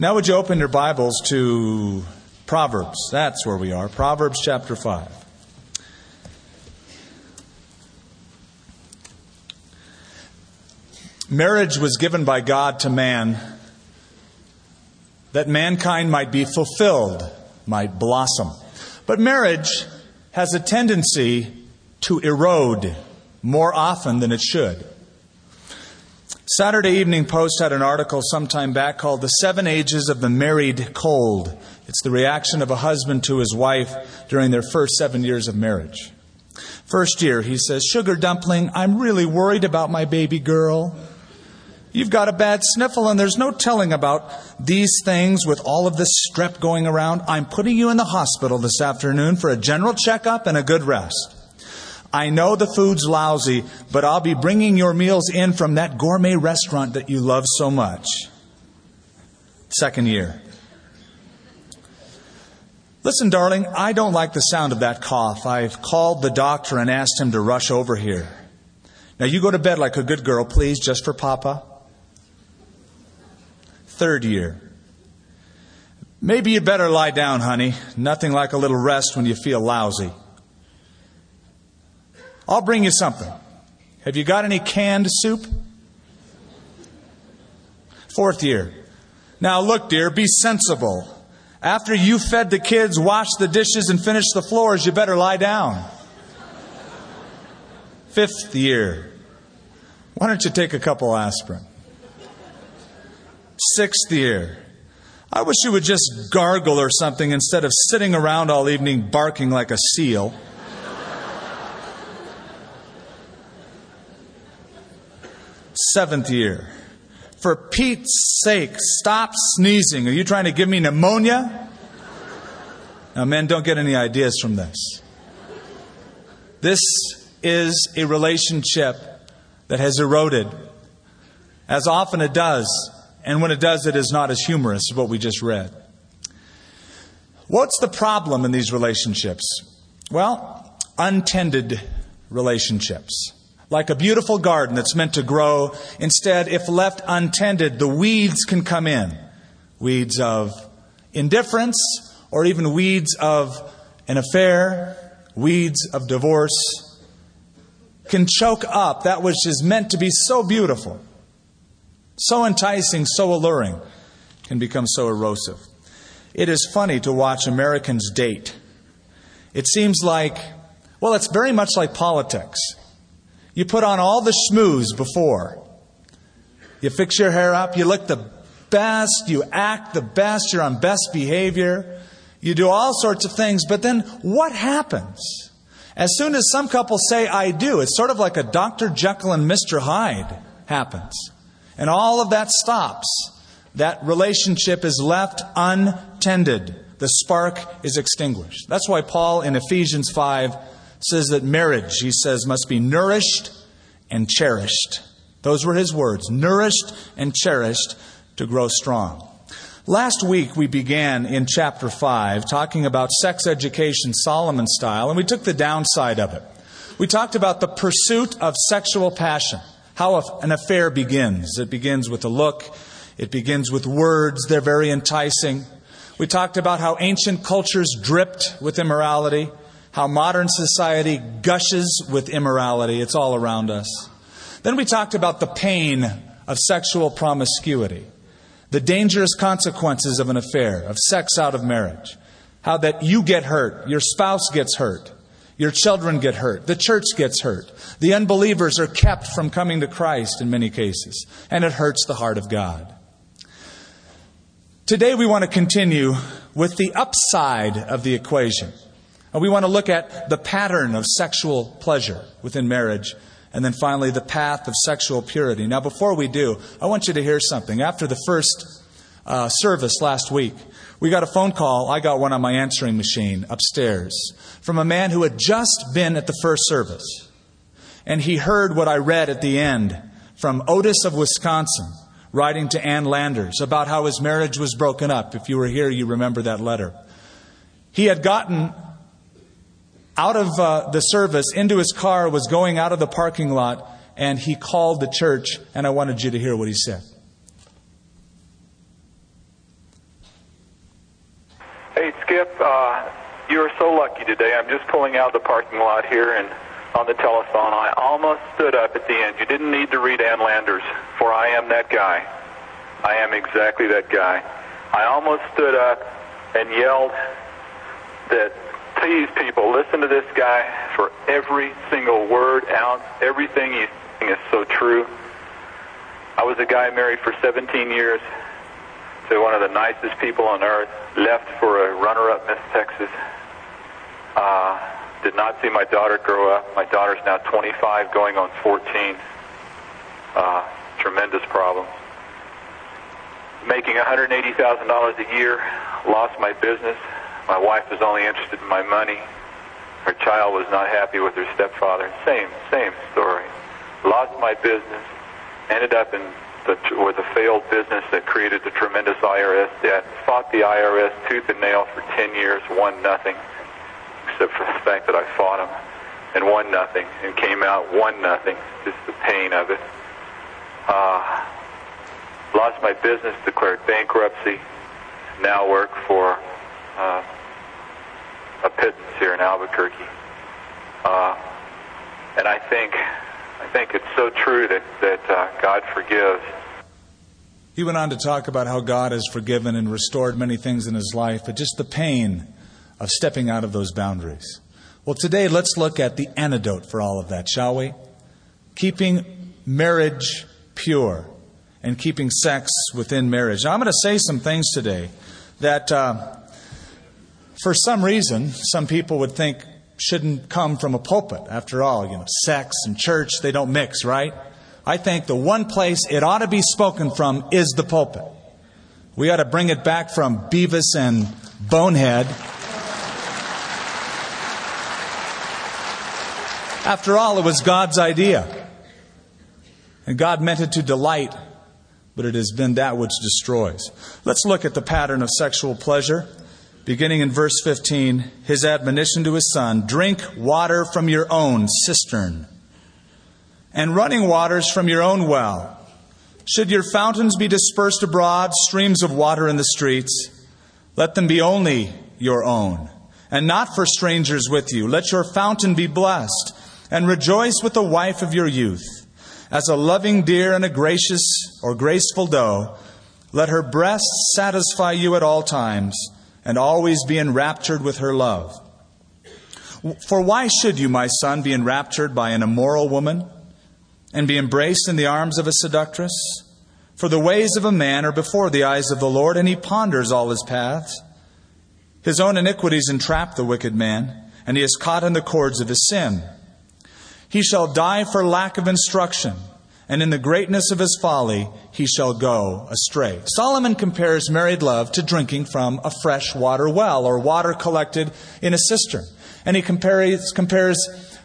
Now, would you open your Bibles to Proverbs? That's where we are. Proverbs chapter 5. Marriage was given by God to man that mankind might be fulfilled, might blossom. But marriage has a tendency to erode more often than it should. Saturday Evening Post had an article sometime back called The Seven Ages of the Married Cold. It's the reaction of a husband to his wife during their first seven years of marriage. First year, he says, Sugar dumpling, I'm really worried about my baby girl. You've got a bad sniffle, and there's no telling about these things with all of this strep going around. I'm putting you in the hospital this afternoon for a general checkup and a good rest. I know the food's lousy, but I'll be bringing your meals in from that gourmet restaurant that you love so much. Second year. Listen, darling, I don't like the sound of that cough. I've called the doctor and asked him to rush over here. Now you go to bed like a good girl, please, just for Papa third year. Maybe you better lie down, honey. Nothing like a little rest when you feel lousy. I'll bring you something. Have you got any canned soup? Fourth year. Now look, dear, be sensible. After you fed the kids, washed the dishes, and finished the floors, you better lie down. Fifth year. Why don't you take a couple aspirin? Sixth year. I wish you would just gargle or something instead of sitting around all evening barking like a seal. Seventh year. For Pete's sake, stop sneezing. Are you trying to give me pneumonia? Now, men, don't get any ideas from this. This is a relationship that has eroded, as often it does and when it does, it is not as humorous as what we just read. What's the problem in these relationships? Well, untended relationships. Like a beautiful garden that's meant to grow. Instead, if left untended, the weeds can come in. Weeds of indifference, or even weeds of an affair, weeds of divorce, can choke up that which is meant to be so beautiful so enticing, so alluring, can become so erosive. It is funny to watch Americans date. It seems like, well, it's very much like politics. You put on all the schmooze before. You fix your hair up, you look the best, you act the best, you're on best behavior, you do all sorts of things, but then what happens? As soon as some couples say, I do, it's sort of like a Dr. Jekyll and Mr. Hyde happens and all of that stops, that relationship is left untended. The spark is extinguished. That's why Paul in Ephesians 5 says that marriage, he says, must be nourished and cherished. Those were his words nourished and cherished to grow strong. Last week we began in chapter 5 talking about sex education Solomon style, and we took the downside of it. We talked about the pursuit of sexual passion how an affair begins. It begins with a look, it begins with words, they're very enticing. We talked about how ancient cultures dripped with immorality, how modern society gushes with immorality. It's all around us. Then we talked about the pain of sexual promiscuity, the dangerous consequences of an affair, of sex out of marriage, how that you get hurt, your spouse gets hurt, your children get hurt. The church gets hurt. The unbelievers are kept from coming to Christ in many cases. And it hurts the heart of God. Today we want to continue with the upside of the equation. And we want to look at the pattern of sexual pleasure within marriage. And then finally, the path of sexual purity. Now, before we do, I want you to hear something. After the first uh, service last week, we got a phone call. I got one on my answering machine upstairs from a man who had just been at the first service. And he heard what I read at the end from Otis of Wisconsin writing to Ann Landers about how his marriage was broken up. If you were here, you remember that letter. He had gotten out of uh, the service into his car, was going out of the parking lot, and he called the church, and I wanted you to hear what he said. Hey, Skip, uh, you are so lucky today. I'm just pulling out of the parking lot here and on the telephone. I almost stood up at the end. You didn't need to read Ann Landers, for I am that guy. I am exactly that guy. I almost stood up and yelled that, please, people, listen to this guy for every single word, ounce, everything he's saying is so true. I was a guy married for 17 years to one of the nicest people on earth, left for a runner-up Miss Texas. Uh, did not see my daughter grow up. My daughter's now 25, going on 14. Uh, tremendous problems. Making $180,000 a year, lost my business. My wife was only interested in my money. Her child was not happy with her stepfather. Same, same story. Lost my business. Ended up in the, with a failed business that created the tremendous IRS debt. Fought the IRS tooth and nail for 10 years, won nothing, except for the fact that I fought them, and won nothing, and came out won nothing. Just the pain of it. Uh, lost my business, declared bankruptcy. Now work for uh, a pittance here in Albuquerque. Uh, and I think I think it's so true that, that uh, God forgives. He went on to talk about how God has forgiven and restored many things in his life, but just the pain of stepping out of those boundaries. Well, today let's look at the antidote for all of that, shall we? Keeping marriage pure and keeping sex within marriage. Now, I'm going to say some things today that, uh, for some reason, some people would think shouldn't come from a pulpit. After all, you know, sex and church, they don't mix, right? I think the one place it ought to be spoken from is the pulpit. We ought to bring it back from Beavis and Bonehead. After all, it was God's idea. And God meant it to delight, but it has been that which destroys. Let's look at the pattern of sexual pleasure beginning in verse 15, his admonition to his son drink water from your own cistern and running waters from your own well. Should your fountains be dispersed abroad, streams of water in the streets, let them be only your own, and not for strangers with you. Let your fountain be blessed, and rejoice with the wife of your youth. As a loving deer and a gracious or graceful doe, let her breasts satisfy you at all times and always be enraptured with her love. For why should you, my son, be enraptured by an immoral woman and be embraced in the arms of a seductress? For the ways of a man are before the eyes of the Lord, and he ponders all his paths. His own iniquities entrap the wicked man, and he is caught in the cords of his sin. He shall die for lack of instruction and in the greatness of his folly he shall go astray. Solomon compares married love to drinking from a fresh water well or water collected in a cistern. And he compares, compares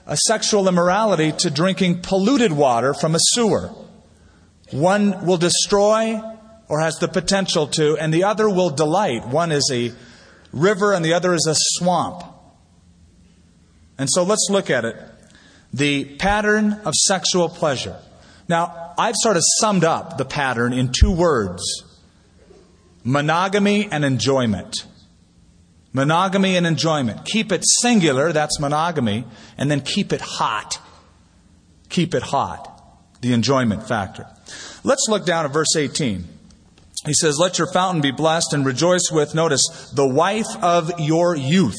a sexual immorality to drinking polluted water from a sewer. One will destroy or has the potential to, and the other will delight. One is a river and the other is a swamp. And so let's look at it. The pattern of sexual pleasure. Now, I've sort of summed up the pattern in two words monogamy and enjoyment. Monogamy and enjoyment. Keep it singular, that's monogamy, and then keep it hot. Keep it hot. The enjoyment factor. Let's look down at verse 18. He says, Let your fountain be blessed and rejoice with, notice, the wife of your youth.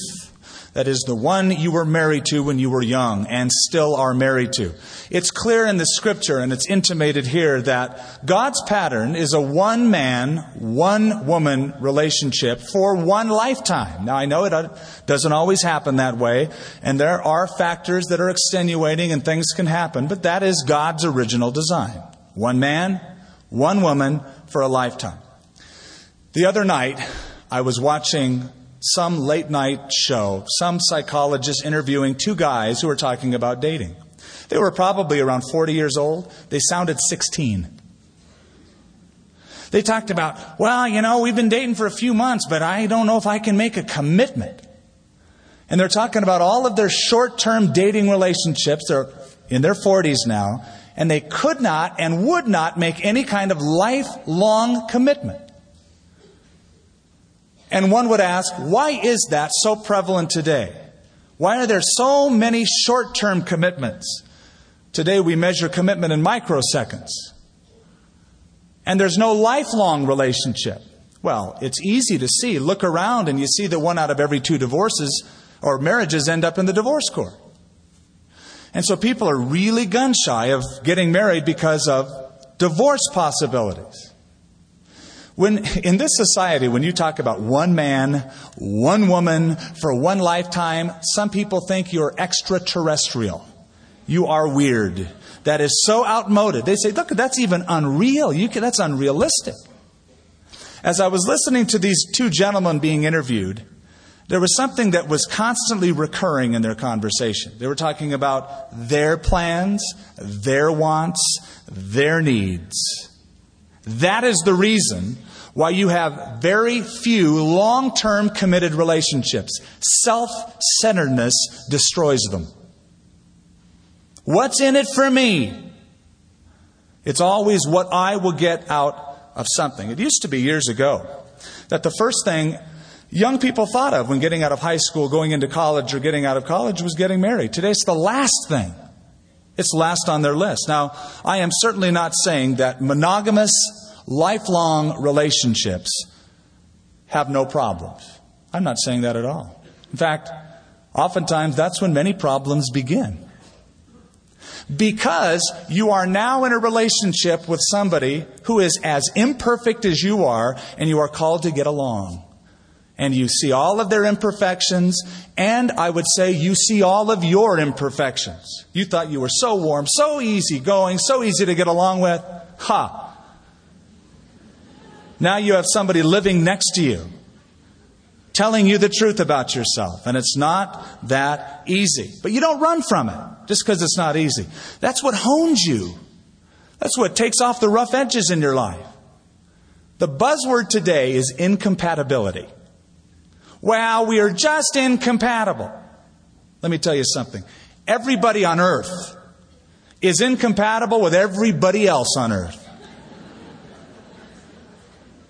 That is the one you were married to when you were young and still are married to. It's clear in the scripture and it's intimated here that God's pattern is a one man, one woman relationship for one lifetime. Now I know it doesn't always happen that way and there are factors that are extenuating and things can happen, but that is God's original design. One man, one woman for a lifetime. The other night, I was watching some late night show, some psychologist interviewing two guys who were talking about dating. They were probably around 40 years old. They sounded 16. They talked about, well, you know, we've been dating for a few months, but I don't know if I can make a commitment. And they're talking about all of their short term dating relationships. They're in their 40s now, and they could not and would not make any kind of lifelong commitment. And one would ask, why is that so prevalent today? Why are there so many short term commitments? Today we measure commitment in microseconds. And there's no lifelong relationship. Well, it's easy to see. Look around and you see that one out of every two divorces or marriages end up in the divorce court. And so people are really gun shy of getting married because of divorce possibilities. When, in this society, when you talk about one man, one woman for one lifetime, some people think you're extraterrestrial. You are weird. That is so outmoded. They say, look, that's even unreal. Can, that's unrealistic. As I was listening to these two gentlemen being interviewed, there was something that was constantly recurring in their conversation. They were talking about their plans, their wants, their needs. That is the reason why you have very few long term committed relationships. Self centeredness destroys them. What's in it for me? It's always what I will get out of something. It used to be years ago that the first thing young people thought of when getting out of high school, going into college, or getting out of college was getting married. Today it's the last thing. It's last on their list. Now, I am certainly not saying that monogamous lifelong relationships have no problems. I'm not saying that at all. In fact, oftentimes that's when many problems begin. Because you are now in a relationship with somebody who is as imperfect as you are, and you are called to get along. And you see all of their imperfections, and I would say you see all of your imperfections. You thought you were so warm, so easy going, so easy to get along with. Ha! Now you have somebody living next to you, telling you the truth about yourself. And it's not that easy. But you don't run from it just because it's not easy. That's what hones you. That's what takes off the rough edges in your life. The buzzword today is incompatibility. Well, we are just incompatible. Let me tell you something. Everybody on earth is incompatible with everybody else on earth.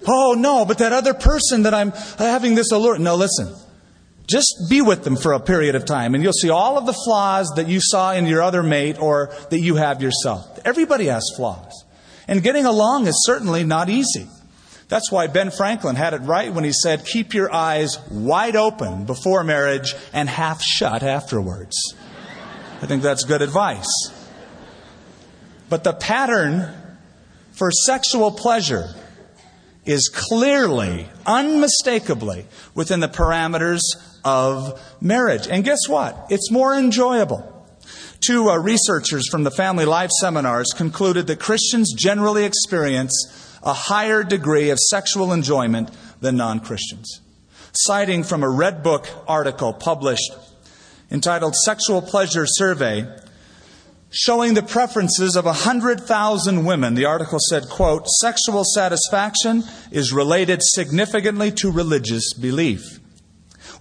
Oh, no, but that other person that I'm having this allure. No, listen. Just be with them for a period of time and you'll see all of the flaws that you saw in your other mate or that you have yourself. Everybody has flaws. And getting along is certainly not easy. That's why Ben Franklin had it right when he said, keep your eyes wide open before marriage and half shut afterwards. I think that's good advice. But the pattern for sexual pleasure is clearly, unmistakably within the parameters of marriage. And guess what? It's more enjoyable. Two uh, researchers from the Family Life Seminars concluded that Christians generally experience a higher degree of sexual enjoyment than non Christians. Citing from a Redbook article published entitled Sexual Pleasure Survey, showing the preferences of 100,000 women. The article said, quote, sexual satisfaction is related significantly to religious belief.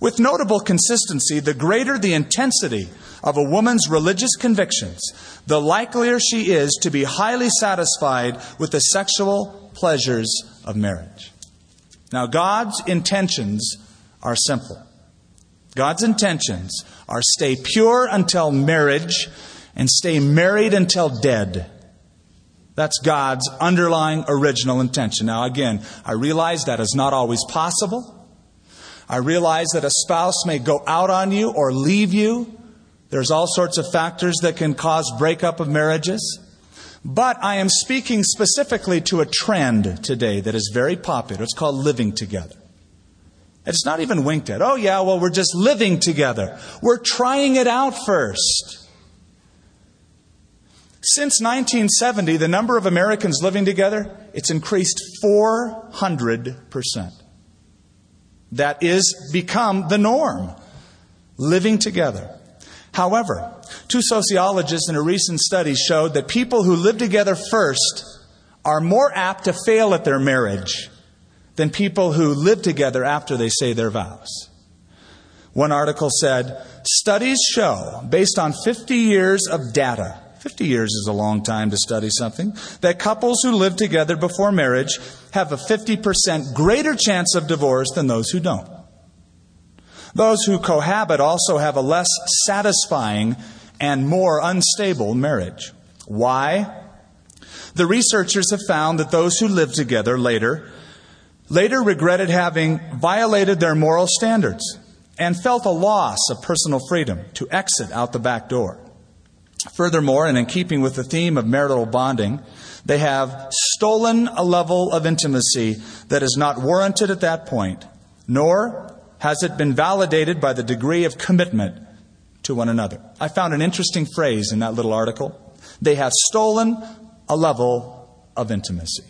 With notable consistency, the greater the intensity of a woman's religious convictions, the likelier she is to be highly satisfied with the sexual pleasures of marriage. Now, God's intentions are simple. God's intentions are stay pure until marriage and stay married until dead. That's God's underlying original intention. Now, again, I realize that is not always possible. I realize that a spouse may go out on you or leave you. There's all sorts of factors that can cause breakup of marriages. But I am speaking specifically to a trend today that is very popular. It's called living together. It's not even winked at. Oh, yeah, well, we're just living together. We're trying it out first. Since 1970, the number of Americans living together, it's increased 400%. That is become the norm, living together. However, two sociologists in a recent study showed that people who live together first are more apt to fail at their marriage than people who live together after they say their vows. One article said, Studies show, based on 50 years of data, 50 years is a long time to study something. That couples who live together before marriage have a 50% greater chance of divorce than those who don't. Those who cohabit also have a less satisfying and more unstable marriage. Why? The researchers have found that those who live together later later regretted having violated their moral standards and felt a loss of personal freedom to exit out the back door. Furthermore, and in keeping with the theme of marital bonding, they have stolen a level of intimacy that is not warranted at that point, nor has it been validated by the degree of commitment to one another. I found an interesting phrase in that little article. They have stolen a level of intimacy.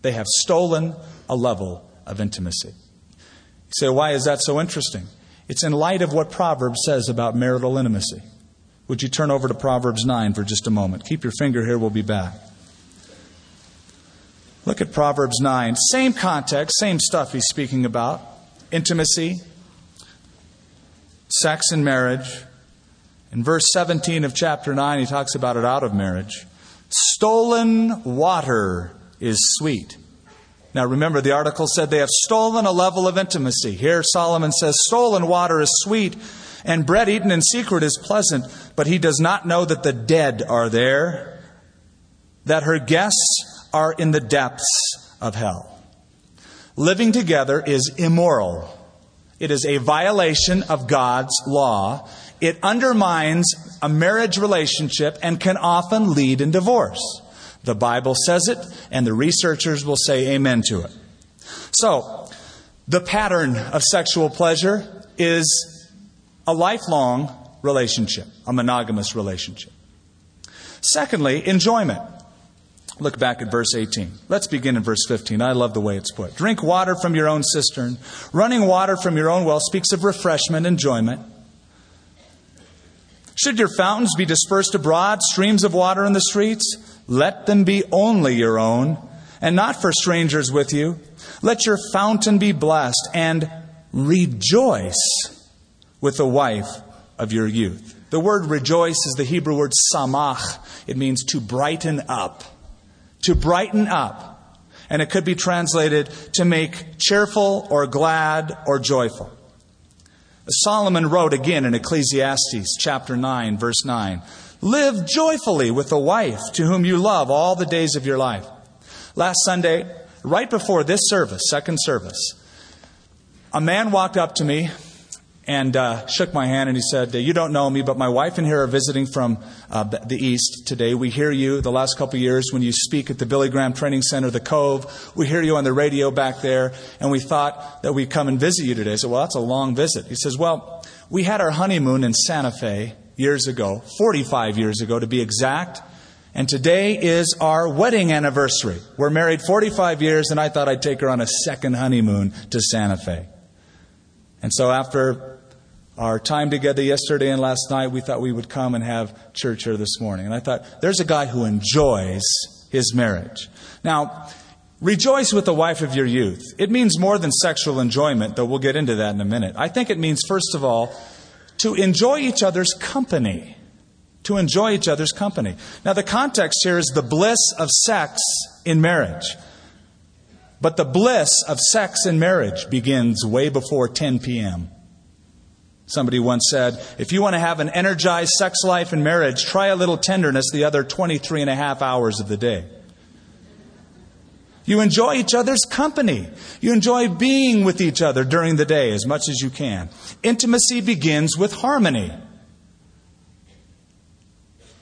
They have stolen a level of intimacy. You say, why is that so interesting? It's in light of what Proverbs says about marital intimacy. Would you turn over to Proverbs 9 for just a moment? Keep your finger here, we'll be back. Look at Proverbs 9. Same context, same stuff he's speaking about intimacy, sex and marriage. In verse 17 of chapter 9, he talks about it out of marriage. Stolen water is sweet. Now remember, the article said they have stolen a level of intimacy. Here, Solomon says, Stolen water is sweet, and bread eaten in secret is pleasant, but he does not know that the dead are there, that her guests are in the depths of hell. Living together is immoral. It is a violation of God's law. It undermines a marriage relationship and can often lead in divorce. The Bible says it, and the researchers will say amen to it. So, the pattern of sexual pleasure is a lifelong relationship, a monogamous relationship. Secondly, enjoyment. Look back at verse 18. Let's begin in verse 15. I love the way it's put. Drink water from your own cistern. Running water from your own well speaks of refreshment, enjoyment. Should your fountains be dispersed abroad, streams of water in the streets? Let them be only your own, and not for strangers with you. Let your fountain be blessed, and rejoice with the wife of your youth. The word rejoice is the Hebrew word samach. It means to brighten up. To brighten up. And it could be translated to make cheerful or glad or joyful. Solomon wrote again in Ecclesiastes chapter 9, verse 9 Live joyfully with the wife to whom you love all the days of your life. Last Sunday, right before this service, second service, a man walked up to me and uh, shook my hand and he said, You don't know me, but my wife and here are visiting from uh, the East today. We hear you the last couple years when you speak at the Billy Graham Training Center, the Cove. We hear you on the radio back there, and we thought that we'd come and visit you today. I said, Well, that's a long visit. He says, Well, we had our honeymoon in Santa Fe years ago, 45 years ago to be exact. And today is our wedding anniversary. We're married 45 years, and I thought I'd take her on a second honeymoon to Santa Fe. And so after our time together yesterday and last night, we thought we would come and have church here this morning. And I thought, there's a guy who enjoys his marriage. Now, rejoice with the wife of your youth. It means more than sexual enjoyment, though we'll get into that in a minute. I think it means, first of all, to enjoy each other's company. To enjoy each other's company. Now, the context here is the bliss of sex in marriage. But the bliss of sex in marriage begins way before 10 p.m. Somebody once said, if you want to have an energized sex life in marriage, try a little tenderness the other 23 and a half hours of the day. You enjoy each other's company. You enjoy being with each other during the day as much as you can. Intimacy begins with harmony.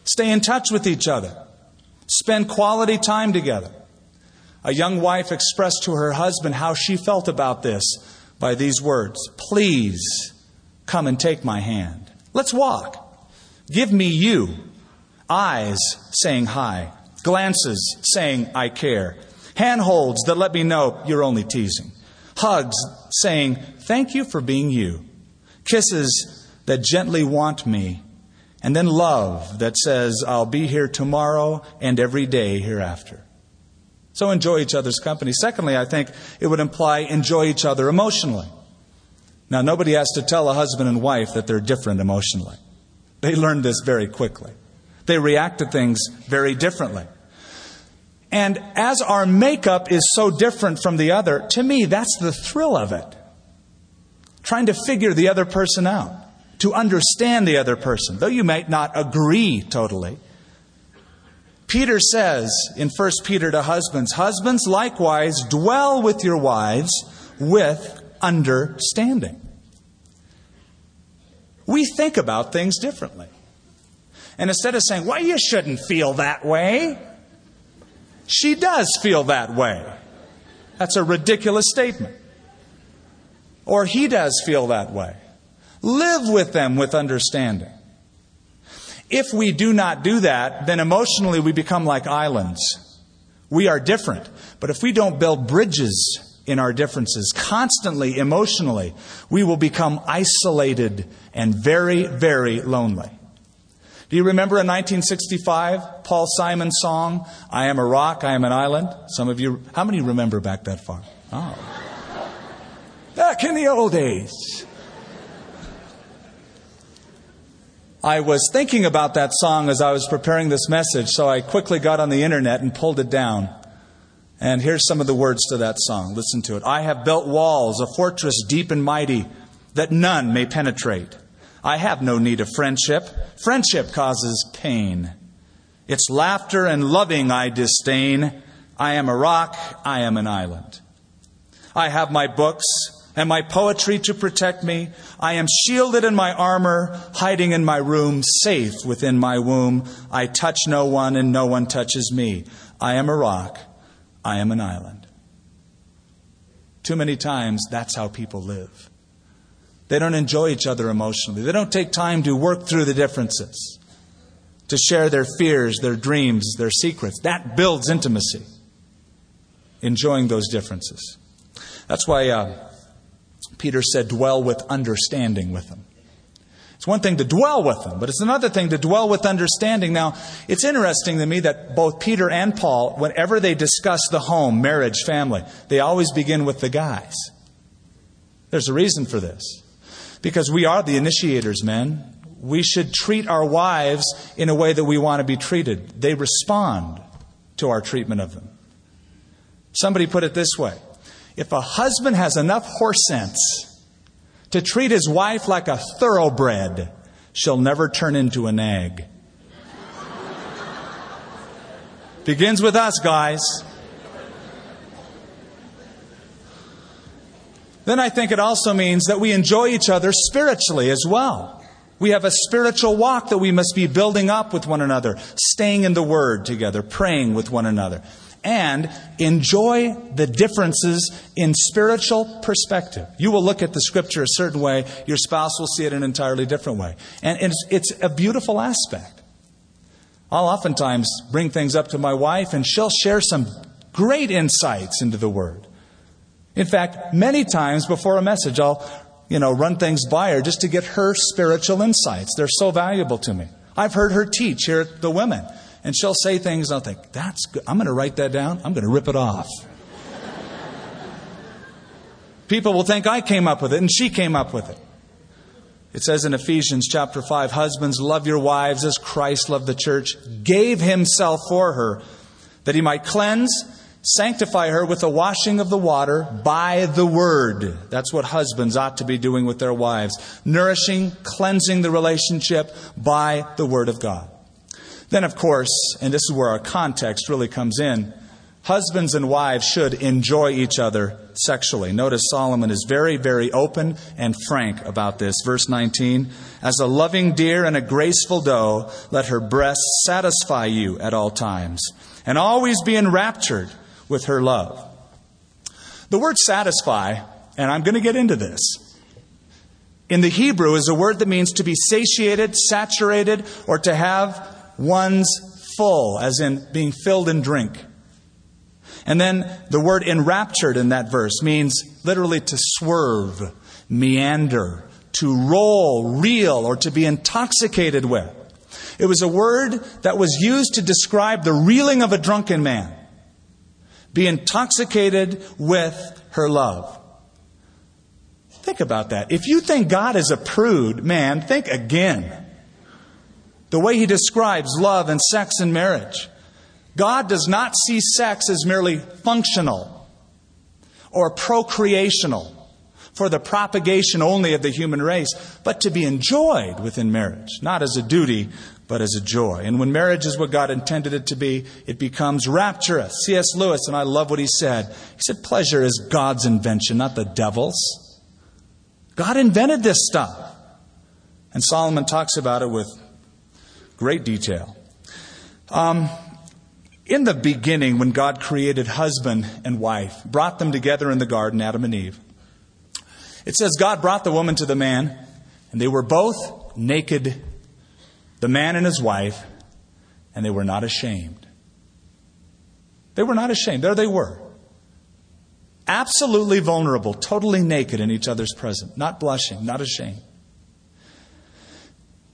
Stay in touch with each other. Spend quality time together. A young wife expressed to her husband how she felt about this by these words Please Come and take my hand. Let's walk. Give me you. Eyes saying hi. Glances saying I care. Handholds that let me know you're only teasing. Hugs saying thank you for being you. Kisses that gently want me. And then love that says I'll be here tomorrow and every day hereafter. So enjoy each other's company. Secondly, I think it would imply enjoy each other emotionally. Now, nobody has to tell a husband and wife that they're different emotionally. They learn this very quickly. They react to things very differently. And as our makeup is so different from the other, to me, that's the thrill of it. Trying to figure the other person out, to understand the other person, though you might not agree totally. Peter says in 1 Peter to husbands, Husbands, likewise, dwell with your wives with understanding. We think about things differently. And instead of saying, Well, you shouldn't feel that way, she does feel that way. That's a ridiculous statement. Or he does feel that way. Live with them with understanding. If we do not do that, then emotionally we become like islands. We are different. But if we don't build bridges in our differences, constantly, emotionally, we will become isolated and very, very lonely. Do you remember in 1965, Paul Simon's song, I Am a Rock, I Am an Island? Some of you, how many remember back that far? Oh. Back in the old days. I was thinking about that song as I was preparing this message, so I quickly got on the internet and pulled it down. And here's some of the words to that song. Listen to it. I have built walls, a fortress deep and mighty, that none may penetrate. I have no need of friendship. Friendship causes pain. It's laughter and loving I disdain. I am a rock, I am an island. I have my books and my poetry to protect me. I am shielded in my armor, hiding in my room, safe within my womb. I touch no one and no one touches me. I am a rock, I am an island. Too many times, that's how people live. They don't enjoy each other emotionally. They don't take time to work through the differences, to share their fears, their dreams, their secrets. That builds intimacy, enjoying those differences. That's why uh, Peter said, dwell with understanding with them. It's one thing to dwell with them, but it's another thing to dwell with understanding. Now, it's interesting to me that both Peter and Paul, whenever they discuss the home, marriage, family, they always begin with the guys. There's a reason for this. Because we are the initiators, men. We should treat our wives in a way that we want to be treated. They respond to our treatment of them. Somebody put it this way if a husband has enough horse sense to treat his wife like a thoroughbred, she'll never turn into a nag. Begins with us, guys. Then I think it also means that we enjoy each other spiritually as well. We have a spiritual walk that we must be building up with one another, staying in the Word together, praying with one another, and enjoy the differences in spiritual perspective. You will look at the Scripture a certain way, your spouse will see it an entirely different way. And it's, it's a beautiful aspect. I'll oftentimes bring things up to my wife, and she'll share some great insights into the Word. In fact, many times before a message, I'll, you know, run things by her just to get her spiritual insights. They're so valuable to me. I've heard her teach here at the women, and she'll say things, I'll think, that's good. I'm going to write that down. I'm going to rip it off. People will think I came up with it, and she came up with it. It says in Ephesians chapter 5 Husbands, love your wives as Christ loved the church, gave himself for her, that he might cleanse Sanctify her with the washing of the water by the word. That's what husbands ought to be doing with their wives. Nourishing, cleansing the relationship by the word of God. Then, of course, and this is where our context really comes in, husbands and wives should enjoy each other sexually. Notice Solomon is very, very open and frank about this. Verse 19 As a loving deer and a graceful doe, let her breasts satisfy you at all times, and always be enraptured with her love. The word satisfy, and I'm going to get into this, in the Hebrew is a word that means to be satiated, saturated, or to have one's full, as in being filled in drink. And then the word enraptured in that verse means literally to swerve, meander, to roll, reel, or to be intoxicated with. It was a word that was used to describe the reeling of a drunken man be intoxicated with her love. Think about that. If you think God is a prude, man, think again. The way he describes love and sex and marriage. God does not see sex as merely functional or procreational for the propagation only of the human race, but to be enjoyed within marriage, not as a duty, but as a joy. And when marriage is what God intended it to be, it becomes rapturous. C.S. Lewis, and I love what he said. He said, Pleasure is God's invention, not the devil's. God invented this stuff. And Solomon talks about it with great detail. Um, in the beginning, when God created husband and wife, brought them together in the garden, Adam and Eve, it says God brought the woman to the man, and they were both naked, the man and his wife, and they were not ashamed. They were not ashamed. There they were. Absolutely vulnerable, totally naked in each other's presence, not blushing, not ashamed.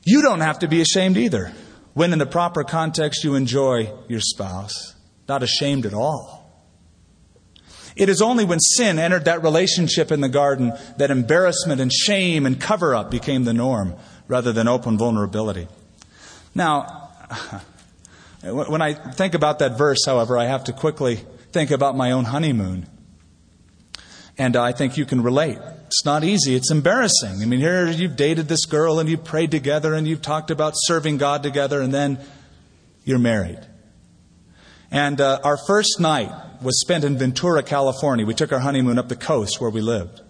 You don't have to be ashamed either when, in the proper context, you enjoy your spouse, not ashamed at all. It is only when sin entered that relationship in the garden that embarrassment and shame and cover up became the norm rather than open vulnerability. Now, when I think about that verse, however, I have to quickly think about my own honeymoon. And I think you can relate. It's not easy. It's embarrassing. I mean, here you've dated this girl and you've prayed together and you've talked about serving God together and then you're married. And uh, our first night was spent in Ventura, California. We took our honeymoon up the coast where we lived.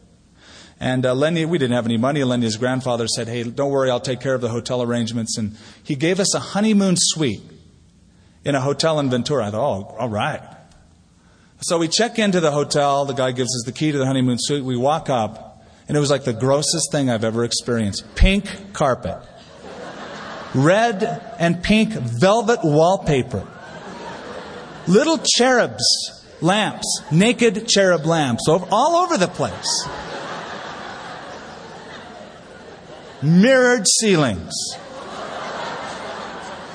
And uh, Lenya, we didn't have any money. Lenya's grandfather said, Hey, don't worry, I'll take care of the hotel arrangements. And he gave us a honeymoon suite in a hotel in Ventura. I thought, Oh, all right. So we check into the hotel. The guy gives us the key to the honeymoon suite. We walk up, and it was like the grossest thing I've ever experienced. Pink carpet, red and pink velvet wallpaper, little cherubs lamps, naked cherub lamps, all over the place. Mirrored ceilings.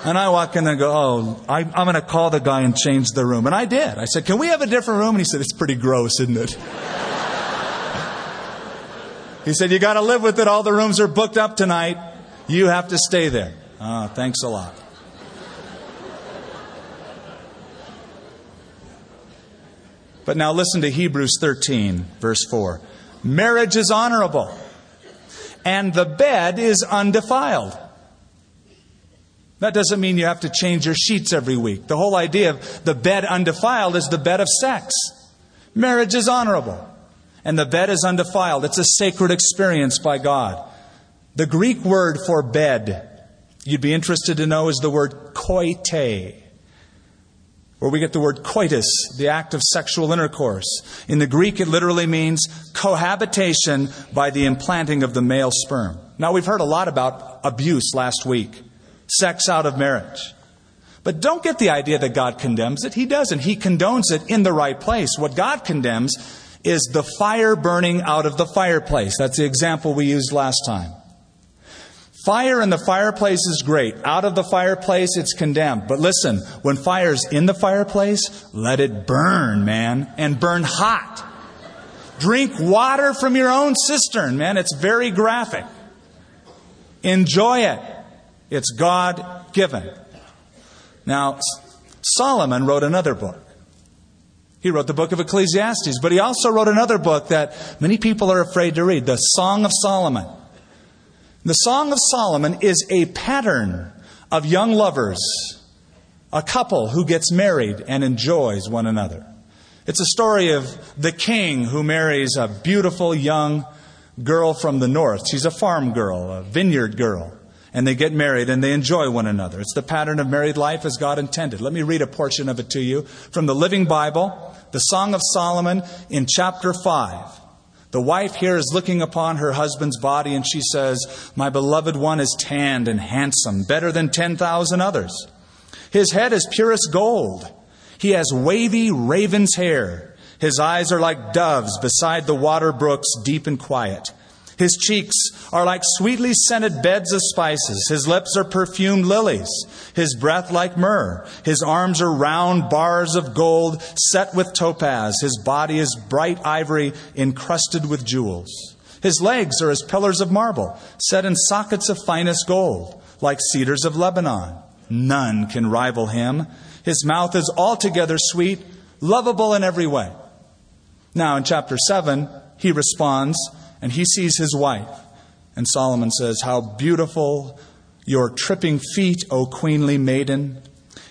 And I walk in and go, Oh, I, am going to call the guy and change the room. And I did. I said, Can we have a different room? And he said, It's pretty gross, isn't it? He said, You got to live with it. All the rooms are booked up tonight. You have to stay there. Oh, thanks a lot. But now listen to Hebrews 13, verse 4. Marriage is honorable, and the bed is undefiled. That doesn't mean you have to change your sheets every week. The whole idea of the bed undefiled is the bed of sex. Marriage is honorable, and the bed is undefiled. It's a sacred experience by God. The Greek word for bed, you'd be interested to know, is the word koite where we get the word coitus, the act of sexual intercourse. In the Greek, it literally means cohabitation by the implanting of the male sperm. Now, we've heard a lot about abuse last week, sex out of marriage. But don't get the idea that God condemns it. He doesn't. He condones it in the right place. What God condemns is the fire burning out of the fireplace. That's the example we used last time. Fire in the fireplace is great. Out of the fireplace, it's condemned. But listen, when fire's in the fireplace, let it burn, man, and burn hot. Drink water from your own cistern, man. It's very graphic. Enjoy it. It's God given. Now, Solomon wrote another book. He wrote the book of Ecclesiastes, but he also wrote another book that many people are afraid to read, the Song of Solomon. The Song of Solomon is a pattern of young lovers, a couple who gets married and enjoys one another. It's a story of the king who marries a beautiful young girl from the north. She's a farm girl, a vineyard girl. And they get married and they enjoy one another. It's the pattern of married life as God intended. Let me read a portion of it to you from the Living Bible, the Song of Solomon in chapter 5. The wife here is looking upon her husband's body and she says, My beloved one is tanned and handsome, better than 10,000 others. His head is purest gold. He has wavy raven's hair. His eyes are like doves beside the water brooks, deep and quiet. His cheeks are like sweetly scented beds of spices. His lips are perfumed lilies. His breath like myrrh. His arms are round bars of gold set with topaz. His body is bright ivory encrusted with jewels. His legs are as pillars of marble set in sockets of finest gold. like cedars of Lebanon. None can rival him. His mouth is altogether sweet, lovable in every way. Now, in chapter 7, he responds and he sees his wife. And Solomon says, How beautiful your tripping feet, O queenly maiden.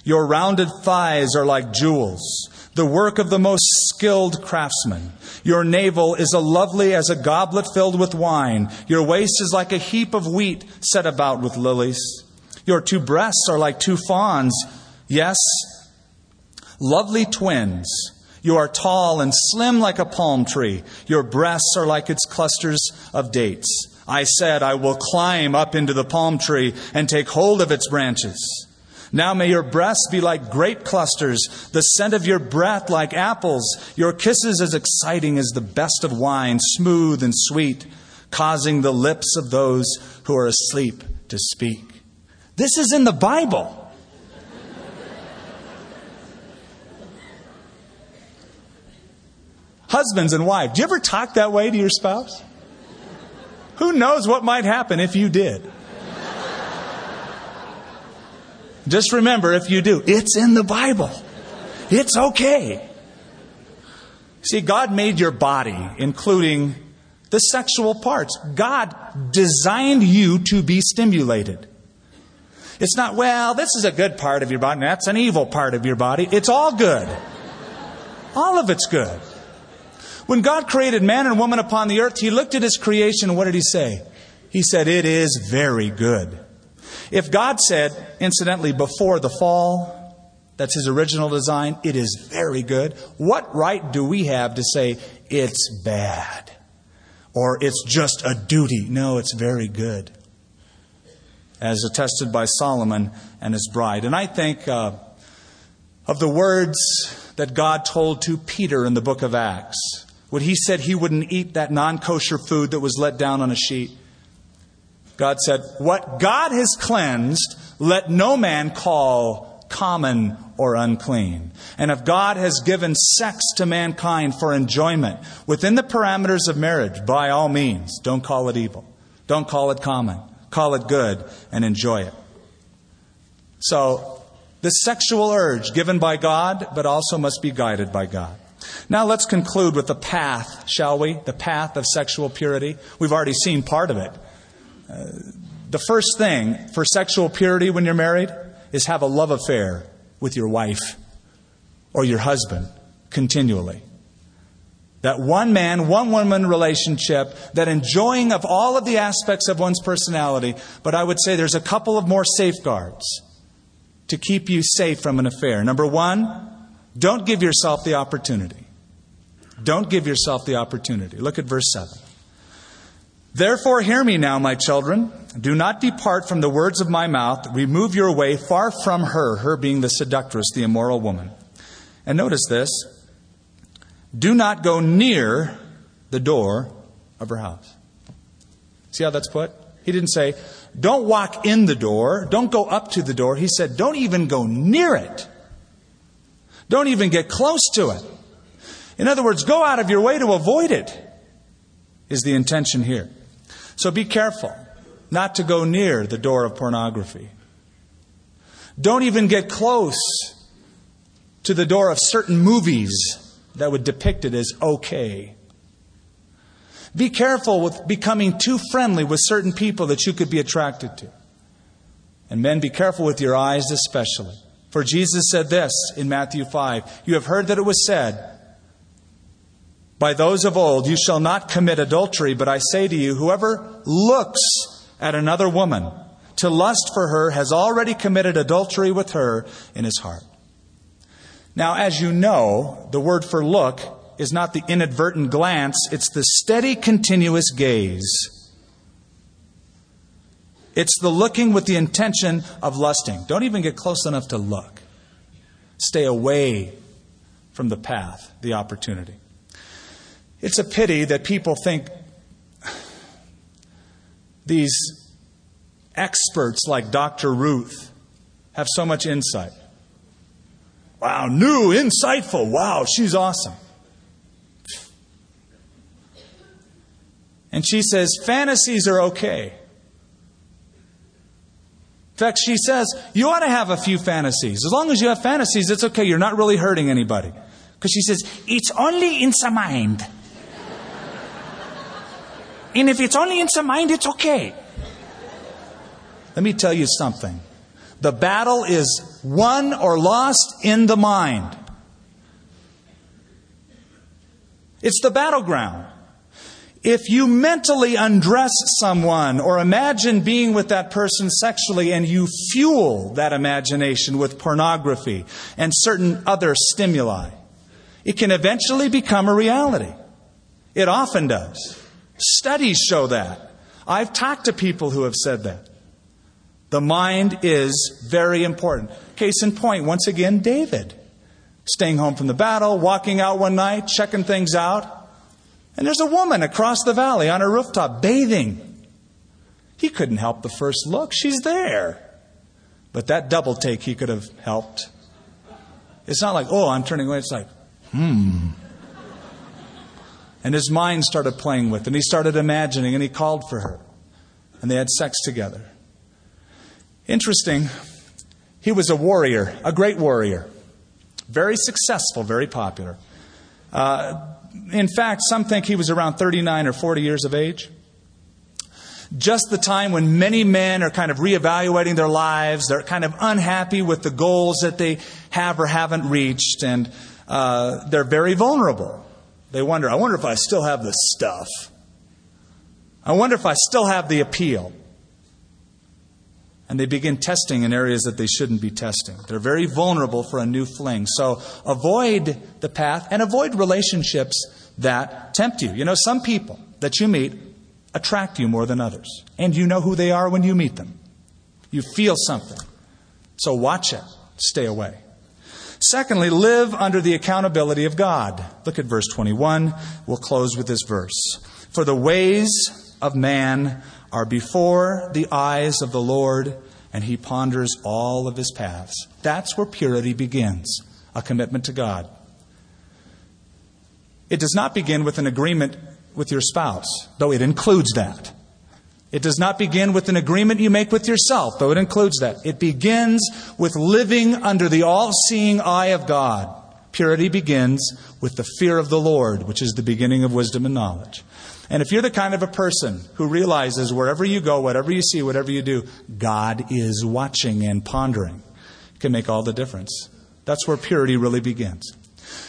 Your rounded thighs are like jewels, the work of the most skilled craftsman. Your navel is as lovely as a goblet filled with wine. Your waist is like a heap of wheat set about with lilies. Your two breasts are like two fawns. Yes, lovely twins. You are tall and slim like a palm tree. Your breasts are like its clusters of dates. I said, I will climb up into the palm tree and take hold of its branches. Now may your breasts be like grape clusters, the scent of your breath like apples, your kisses as exciting as the best of wine, smooth and sweet, causing the lips of those who are asleep to speak. This is in the Bible. Husbands and wives, do you ever talk that way to your spouse? Who knows what might happen if you did? Just remember, if you do, it's in the Bible. It's okay. See, God made your body, including the sexual parts. God designed you to be stimulated. It's not, well, this is a good part of your body, that's an evil part of your body. It's all good. All of it's good. When God created man and woman upon the earth, He looked at His creation and what did He say? He said, It is very good. If God said, incidentally, before the fall, that's His original design, it is very good, what right do we have to say it's bad? Or it's just a duty? No, it's very good. As attested by Solomon and his bride. And I think uh, of the words that God told to Peter in the book of Acts when he said he wouldn't eat that non kosher food that was let down on a sheet. God said, What God has cleansed, let no man call common or unclean. And if God has given sex to mankind for enjoyment within the parameters of marriage, by all means, don't call it evil. Don't call it common. Call it good and enjoy it. So, the sexual urge given by God, but also must be guided by God. Now let's conclude with the path, shall we? The path of sexual purity. We've already seen part of it. Uh, the first thing for sexual purity when you're married is have a love affair with your wife or your husband continually. That one man, one woman relationship, that enjoying of all of the aspects of one's personality, but I would say there's a couple of more safeguards to keep you safe from an affair. Number one, don't give yourself the opportunity. Don't give yourself the opportunity. Look at verse 7. Therefore, hear me now, my children. Do not depart from the words of my mouth. Remove your way far from her, her being the seductress, the immoral woman. And notice this do not go near the door of her house. See how that's put? He didn't say, don't walk in the door, don't go up to the door. He said, don't even go near it. Don't even get close to it. In other words, go out of your way to avoid it, is the intention here. So be careful not to go near the door of pornography. Don't even get close to the door of certain movies that would depict it as okay. Be careful with becoming too friendly with certain people that you could be attracted to. And men, be careful with your eyes especially. For Jesus said this in Matthew 5 You have heard that it was said, by those of old, You shall not commit adultery, but I say to you, whoever looks at another woman to lust for her has already committed adultery with her in his heart. Now, as you know, the word for look is not the inadvertent glance, it's the steady, continuous gaze. It's the looking with the intention of lusting. Don't even get close enough to look. Stay away from the path, the opportunity. It's a pity that people think these experts like Dr. Ruth have so much insight. Wow, new, insightful. Wow, she's awesome. And she says, fantasies are okay. In fact, she says, you ought to have a few fantasies. As long as you have fantasies, it's okay. You're not really hurting anybody. Because she says, it's only in the mind. and if it's only in the mind, it's okay. Let me tell you something. The battle is won or lost in the mind. It's the battleground. If you mentally undress someone or imagine being with that person sexually and you fuel that imagination with pornography and certain other stimuli, it can eventually become a reality. It often does. Studies show that. I've talked to people who have said that. The mind is very important. Case in point, once again, David. Staying home from the battle, walking out one night, checking things out. And there's a woman across the valley on a rooftop bathing. He couldn't help the first look. She's there. But that double take he could have helped. It's not like, oh, I'm turning away. It's like, hmm. And his mind started playing with, and he started imagining, and he called for her. And they had sex together. Interesting. He was a warrior, a great warrior. Very successful, very popular. Uh, in fact, some think he was around 39 or 40 years of age. Just the time when many men are kind of reevaluating their lives, they're kind of unhappy with the goals that they have or haven't reached, and uh, they're very vulnerable. They wonder, I wonder if I still have the stuff. I wonder if I still have the appeal. And they begin testing in areas that they shouldn't be testing. They're very vulnerable for a new fling. So avoid the path and avoid relationships that tempt you. You know, some people that you meet attract you more than others. And you know who they are when you meet them. You feel something. So watch it. Stay away. Secondly, live under the accountability of God. Look at verse 21. We'll close with this verse. For the ways of man are before the eyes of the Lord, and he ponders all of his paths. That's where purity begins a commitment to God. It does not begin with an agreement with your spouse, though it includes that. It does not begin with an agreement you make with yourself, though it includes that. It begins with living under the all seeing eye of God. Purity begins with the fear of the Lord, which is the beginning of wisdom and knowledge. And if you're the kind of a person who realizes wherever you go, whatever you see, whatever you do, God is watching and pondering, it can make all the difference. That's where purity really begins.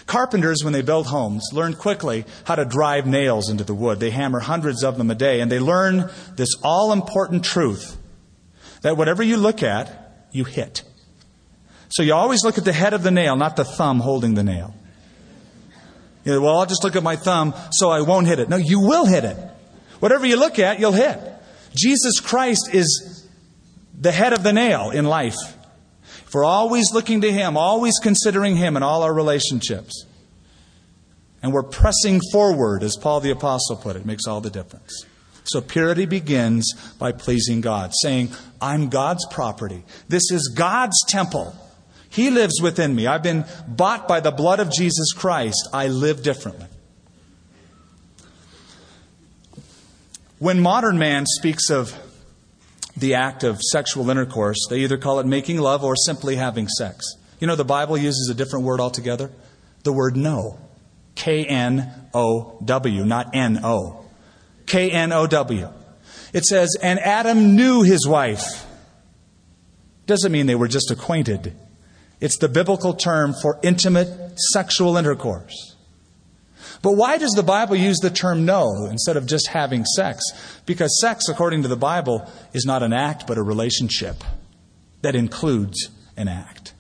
Carpenters, when they build homes, learn quickly how to drive nails into the wood. They hammer hundreds of them a day, and they learn this all important truth that whatever you look at, you hit. So you always look at the head of the nail, not the thumb holding the nail. You know, well, I'll just look at my thumb so I won't hit it. No, you will hit it. Whatever you look at, you'll hit. Jesus Christ is the head of the nail in life. If we're always looking to Him, always considering Him in all our relationships, and we're pressing forward, as Paul the Apostle put it, makes all the difference. So purity begins by pleasing God, saying, I'm God's property. This is God's temple. He lives within me. I've been bought by the blood of Jesus Christ. I live differently. When modern man speaks of the act of sexual intercourse, they either call it making love or simply having sex. You know, the Bible uses a different word altogether the word know. K N O W, not N O. K N O W. It says, and Adam knew his wife. Doesn't mean they were just acquainted. It's the biblical term for intimate sexual intercourse. But why does the Bible use the term know instead of just having sex? Because sex, according to the Bible, is not an act but a relationship that includes an act.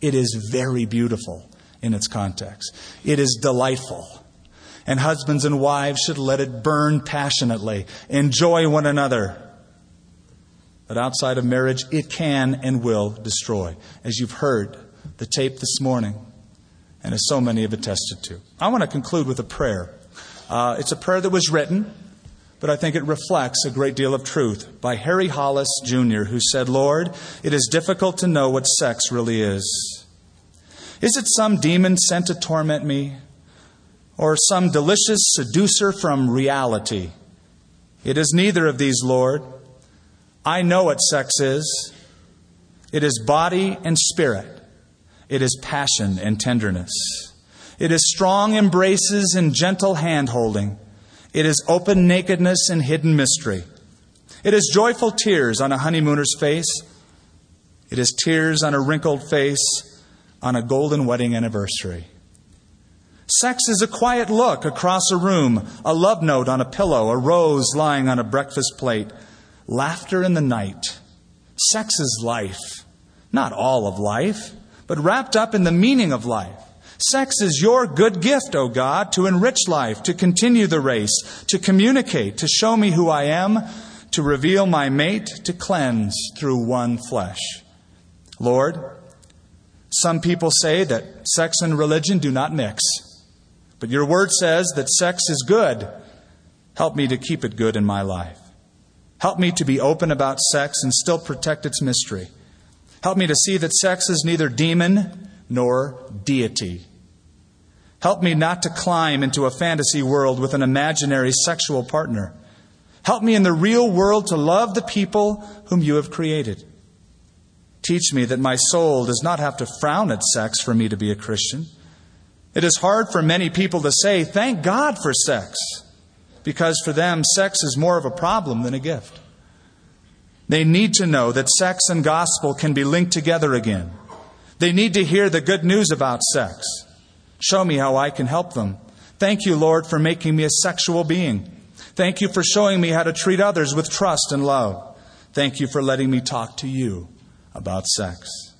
It is very beautiful in its context, it is delightful. And husbands and wives should let it burn passionately, enjoy one another but outside of marriage, it can and will destroy, as you've heard the tape this morning, and as so many have attested to. I want to conclude with a prayer. Uh, it's a prayer that was written, but I think it reflects a great deal of truth by Harry Hollis Jr., who said, Lord, it is difficult to know what sex really is. Is it some demon sent to torment me? Or some delicious seducer from reality? It is neither of these, Lord. I know what sex is. It is body and spirit. It is passion and tenderness. It is strong embraces and gentle hand holding. It is open nakedness and hidden mystery. It is joyful tears on a honeymooner's face. It is tears on a wrinkled face on a golden wedding anniversary. Sex is a quiet look across a room, a love note on a pillow, a rose lying on a breakfast plate, laughter in the night. Sex is life. Not all of life, but wrapped up in the meaning of life. Sex is your good gift, O God, to enrich life, to continue the race, to communicate, to show me who I am, to reveal my mate, to cleanse through one flesh. Lord, some people say that sex and religion do not mix. But your word says that sex is good. Help me to keep it good in my life. Help me to be open about sex and still protect its mystery. Help me to see that sex is neither demon nor deity. Help me not to climb into a fantasy world with an imaginary sexual partner. Help me in the real world to love the people whom you have created. Teach me that my soul does not have to frown at sex for me to be a Christian. It is hard for many people to say, thank God for sex, because for them, sex is more of a problem than a gift. They need to know that sex and gospel can be linked together again. They need to hear the good news about sex. Show me how I can help them. Thank you, Lord, for making me a sexual being. Thank you for showing me how to treat others with trust and love. Thank you for letting me talk to you about sex.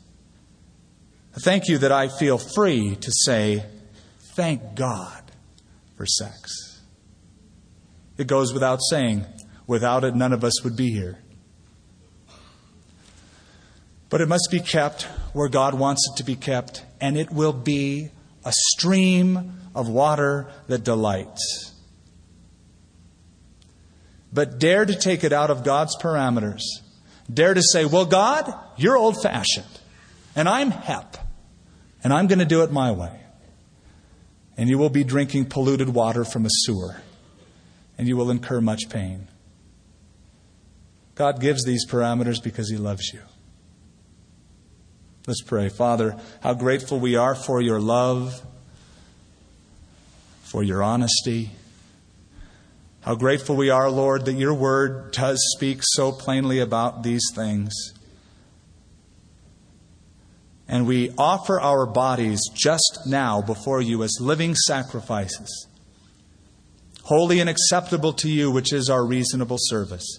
Thank you that I feel free to say, Thank God for sex. It goes without saying, without it, none of us would be here. But it must be kept where God wants it to be kept, and it will be a stream of water that delights. But dare to take it out of God's parameters. Dare to say, well, God, you're old fashioned, and I'm hep, and I'm going to do it my way and you will be drinking polluted water from a sewer, and you will incur much pain. God gives these parameters because He loves you. Let's pray. Father, how grateful we are for your love, for your honesty. How grateful we are, Lord, that your word does speak so plainly about these things. And we offer our bodies just now before you as living sacrifices, holy and acceptable to you, which is our reasonable service.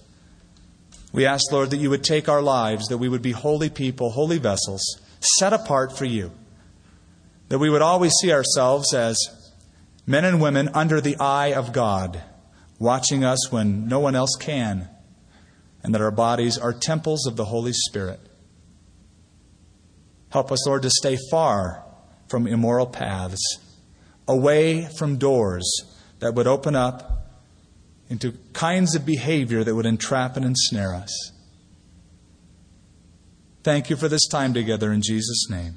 We ask, Lord, that you would take our lives, that we would be holy people, holy vessels, set apart for you, that we would always see ourselves as men and women under the eye of God, watching us when no one else can, and that our bodies are temples of the Holy Spirit. Help us, Lord, to stay far from immoral paths, away from doors that would open up into kinds of behavior that would entrap and ensnare us. Thank you for this time together in Jesus' name.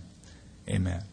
Amen.